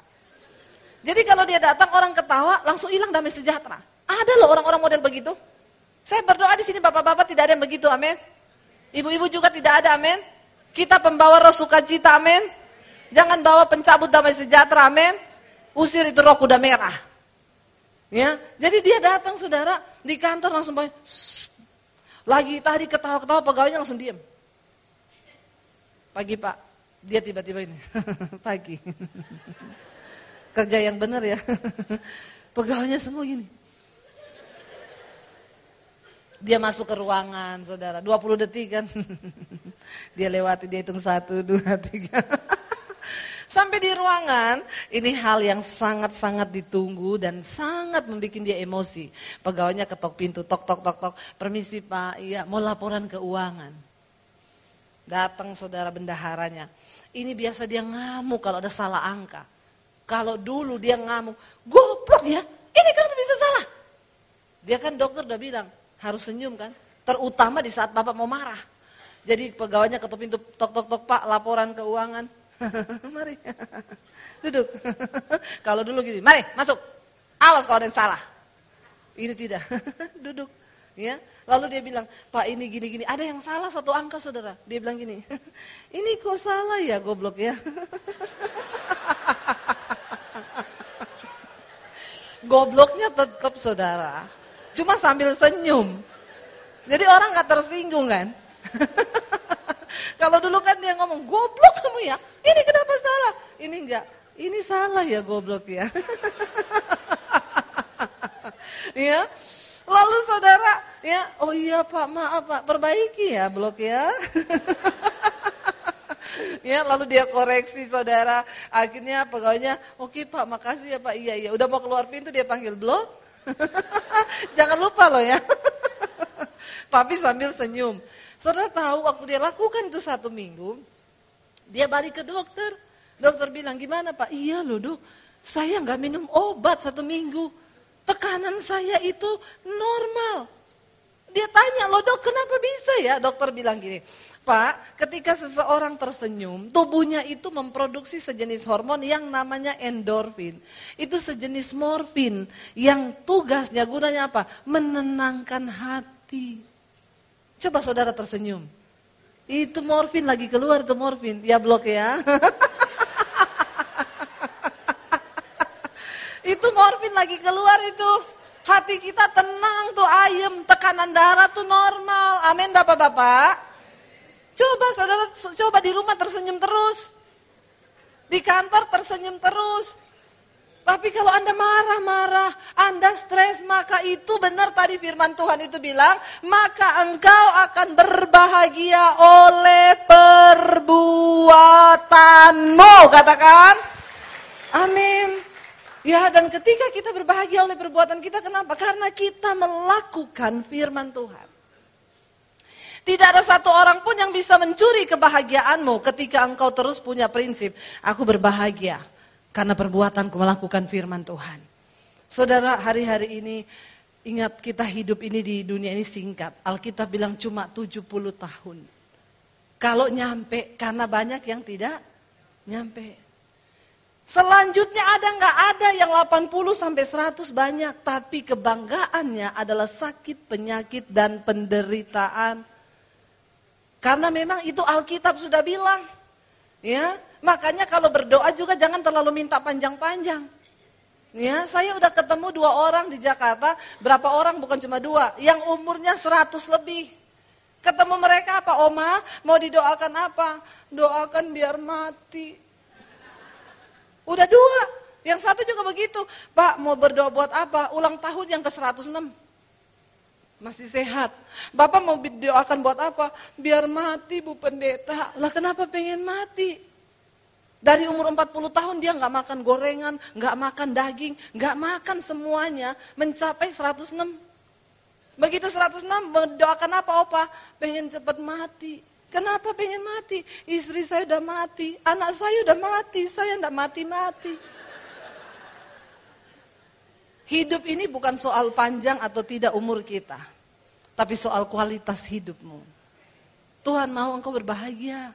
Jadi kalau dia datang orang ketawa langsung hilang damai sejahtera. Ada loh orang-orang model begitu. Saya berdoa di sini bapak-bapak tidak ada yang begitu, amin. Ibu-ibu juga tidak ada, amin. Kita pembawa roh sukacita, amin. Jangan bawa pencabut damai sejahtera, amin. Usir itu roh kuda merah. Ya, jadi dia datang saudara di kantor langsung banyak, lagi tadi ketawa-ketawa pegawainya langsung diem. Pagi pak, dia tiba-tiba ini, pagi. Kerja yang benar ya. Pegawainya semua gini. Dia masuk ke ruangan, saudara. 20 detik kan. dia lewati, dia hitung satu, dua, tiga. Sampai di ruangan, ini hal yang sangat-sangat ditunggu dan sangat membuat dia emosi. Pegawainya ketok pintu, tok tok tok tok. Permisi Pak, iya mau laporan keuangan. Datang saudara bendaharanya. Ini biasa dia ngamuk kalau ada salah angka. Kalau dulu dia ngamuk, goblok ya, ini kenapa bisa salah? Dia kan dokter udah bilang, harus senyum kan. Terutama di saat bapak mau marah. Jadi pegawainya ketok pintu, tok tok tok pak laporan keuangan mari. Duduk. kalau dulu gini, mari masuk. Awas kalau ada yang salah. Ini tidak. Duduk. Ya. Lalu dia bilang, Pak ini gini-gini, ada yang salah satu angka saudara. Dia bilang gini, ini kok salah ya goblok ya. Gobloknya tetap saudara. Cuma sambil senyum. Jadi orang gak tersinggung kan. Kalau dulu kan dia ngomong, goblok kamu ya, ini kenapa salah? Ini enggak, ini salah ya goblok ya. ya, lalu saudara, ya, oh iya pak, maaf pak, perbaiki ya blok ya. ya lalu dia koreksi saudara akhirnya pegawainya oke pak makasih ya pak iya iya udah mau keluar pintu dia panggil blok jangan lupa loh ya tapi sambil senyum Saudara tahu waktu dia lakukan itu satu minggu, dia balik ke dokter. Dokter bilang, gimana Pak? Iya loh dok, saya nggak minum obat satu minggu. Tekanan saya itu normal. Dia tanya, loh dok kenapa bisa ya? Dokter bilang gini, Pak, ketika seseorang tersenyum, tubuhnya itu memproduksi sejenis hormon yang namanya endorfin. Itu sejenis morfin yang tugasnya gunanya apa? Menenangkan hati. Coba saudara tersenyum. Itu morfin lagi keluar itu morfin. Ya blok ya. itu morfin lagi keluar itu. Hati kita tenang tuh ayem, tekanan darah tuh normal. Amin Bapak-bapak. Coba saudara coba di rumah tersenyum terus. Di kantor tersenyum terus. Tapi kalau Anda marah-marah, Anda stres, maka itu benar tadi firman Tuhan itu bilang, maka engkau akan berbahagia oleh perbuatanmu, katakan. Amin. Ya dan ketika kita berbahagia oleh perbuatan kita, kenapa? Karena kita melakukan firman Tuhan. Tidak ada satu orang pun yang bisa mencuri kebahagiaanmu ketika engkau terus punya prinsip, aku berbahagia karena perbuatanku melakukan firman Tuhan. Saudara, hari-hari ini ingat kita hidup ini di dunia ini singkat. Alkitab bilang cuma 70 tahun. Kalau nyampe, karena banyak yang tidak nyampe. Selanjutnya ada nggak ada yang 80 sampai 100 banyak, tapi kebanggaannya adalah sakit, penyakit dan penderitaan. Karena memang itu Alkitab sudah bilang. Ya, makanya kalau berdoa juga jangan terlalu minta panjang-panjang. Ya, saya udah ketemu dua orang di Jakarta, berapa orang bukan cuma dua, yang umurnya 100 lebih. Ketemu mereka apa, Oma? Mau didoakan apa? Doakan biar mati. Udah dua. Yang satu juga begitu. Pak mau berdoa buat apa? Ulang tahun yang ke-106. Masih sehat. Bapak mau doakan buat apa? Biar mati Bu Pendeta. Lah kenapa pengen mati? Dari umur 40 tahun dia nggak makan gorengan, nggak makan daging, nggak makan semuanya, mencapai 106. Begitu 106, mendoakan apa opa? Pengen cepat mati. Kenapa pengen mati? Istri saya udah mati, anak saya udah mati, saya enggak mati-mati. Hidup ini bukan soal panjang atau tidak umur kita, tapi soal kualitas hidupmu. Tuhan mau engkau berbahagia.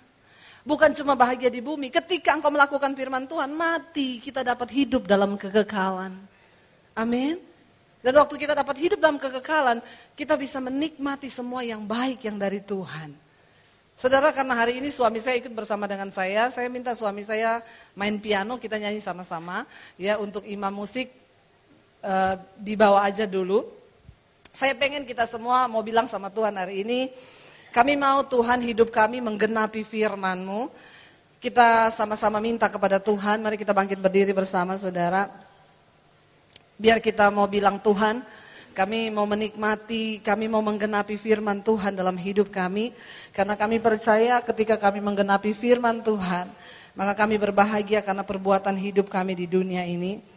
Bukan cuma bahagia di bumi, ketika engkau melakukan firman Tuhan, mati kita dapat hidup dalam kekekalan. Amin. Dan waktu kita dapat hidup dalam kekekalan, kita bisa menikmati semua yang baik yang dari Tuhan. Saudara karena hari ini suami saya ikut bersama dengan saya, saya minta suami saya main piano, kita nyanyi sama-sama. Ya untuk imam musik uh, dibawa aja dulu. Saya pengen kita semua mau bilang sama Tuhan hari ini, kami mau Tuhan hidup kami menggenapi firman-Mu. Kita sama-sama minta kepada Tuhan, mari kita bangkit berdiri bersama saudara. Biar kita mau bilang Tuhan, kami mau menikmati, kami mau menggenapi firman Tuhan dalam hidup kami. Karena kami percaya ketika kami menggenapi firman Tuhan, maka kami berbahagia karena perbuatan hidup kami di dunia ini.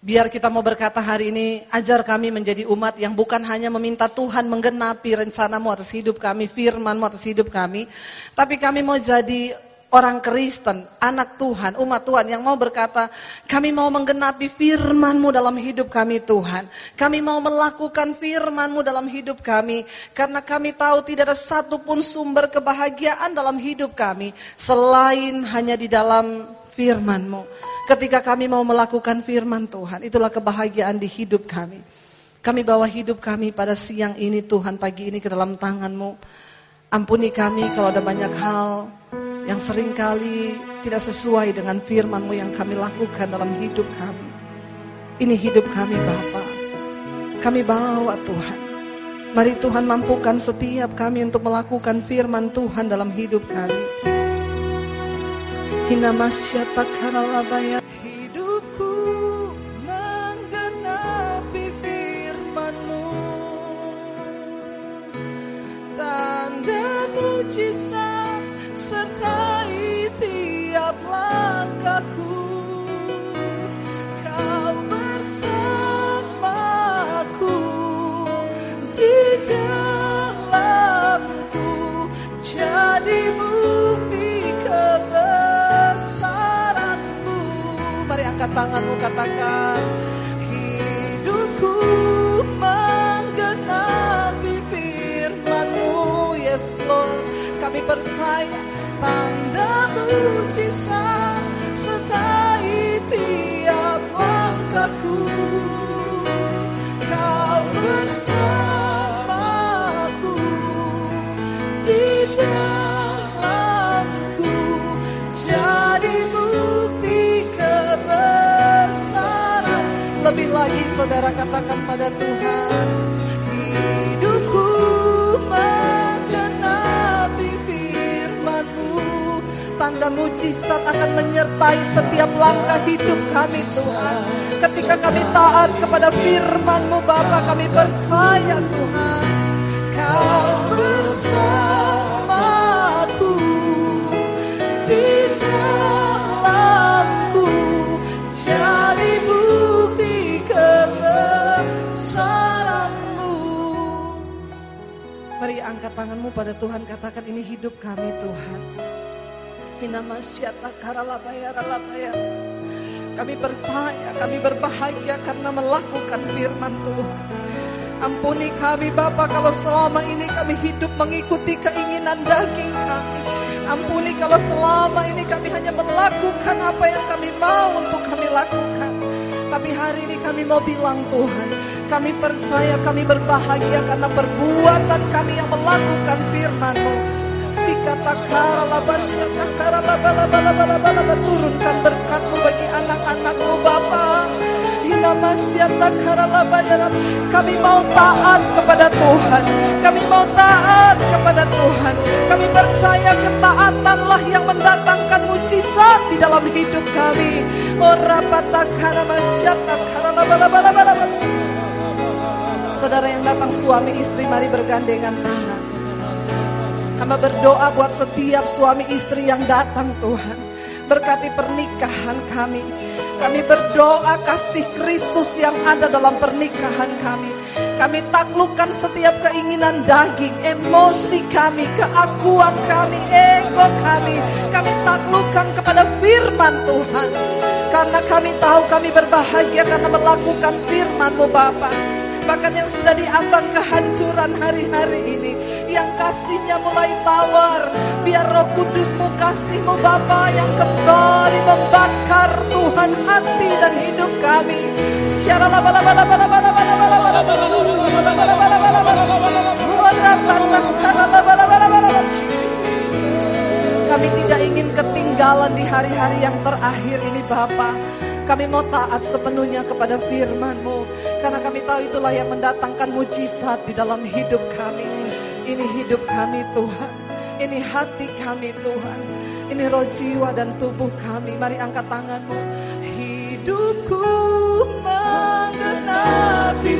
Biar kita mau berkata hari ini, ajar kami menjadi umat yang bukan hanya meminta Tuhan menggenapi rencanamu atas hidup kami, firmanmu atas hidup kami. Tapi kami mau jadi orang Kristen, anak Tuhan, umat Tuhan yang mau berkata, kami mau menggenapi firman-Mu dalam hidup kami Tuhan. Kami mau melakukan firman-Mu dalam hidup kami. Karena kami tahu tidak ada satupun sumber kebahagiaan dalam hidup kami. Selain hanya di dalam firman-Mu. Ketika kami mau melakukan firman Tuhan, itulah kebahagiaan di hidup kami. Kami bawa hidup kami pada siang ini Tuhan, pagi ini ke dalam tangan-Mu. Ampuni kami kalau ada banyak hal yang sering kali tidak sesuai dengan firman-Mu yang kami lakukan dalam hidup kami. Ini hidup kami Bapa. Kami bawa Tuhan. Mari Tuhan mampukan setiap kami untuk melakukan firman Tuhan dalam hidup kami. Hina masyata tanganmu katakan hidupku menggenapi firmanmu yes Lord. Kami percaya tanda mujizat sertai tiap langkahku. Kau bersama saudara katakan pada Tuhan, hidupku menggenapi firman-Mu. Tanda mujizat akan menyertai setiap langkah hidup kami Tuhan. Ketika kami taat kepada firman-Mu Bapa, kami percaya Tuhan. Kau bersamaku angkat tanganmu pada Tuhan katakan ini hidup kami Tuhan. Kami percaya, kami berbahagia karena melakukan firman Tuhan. Ampuni kami Bapa kalau selama ini kami hidup mengikuti keinginan daging kami. Ampuni kalau selama ini kami hanya melakukan apa yang kami mau untuk kami lakukan. Tapi hari ini kami mau bilang Tuhan, kami percaya kami berbahagia karena perbuatan kami yang melakukan firman-Mu. Turunkan berkat-Mu bagi anak-anak-Mu Bapa. Kami mau taat kepada Tuhan. Kami mau taat kepada Tuhan. Kami percaya ketaatanlah yang mendatangkan mujizat di dalam hidup kami. Oh rapata karamasyata karalabalabalabalaba. Saudara yang datang suami istri mari bergandengan tangan. Hamba berdoa buat setiap suami istri yang datang Tuhan. Berkati pernikahan kami. Kami berdoa kasih Kristus yang ada dalam pernikahan kami. Kami taklukkan setiap keinginan daging, emosi kami, keakuan kami, ego kami. Kami taklukkan kepada firman Tuhan. Karena kami tahu kami berbahagia karena melakukan firman-Mu Bapak. Bahkan yang sudah diambang kehancuran hari-hari ini. Yang kasihnya mulai tawar. Biar roh kudusmu kasihmu Bapa yang kembali membakar Tuhan hati dan hidup kami. Kami tidak ingin ketinggalan di hari-hari yang terakhir ini Bapak. Kami mau taat sepenuhnya kepada firman-Mu. Karena kami tahu itulah yang mendatangkan mujizat di dalam hidup kami. Ini hidup kami Tuhan. Ini hati kami Tuhan. Ini roh jiwa dan tubuh kami. Mari angkat tanganmu. Hidupku menggenapi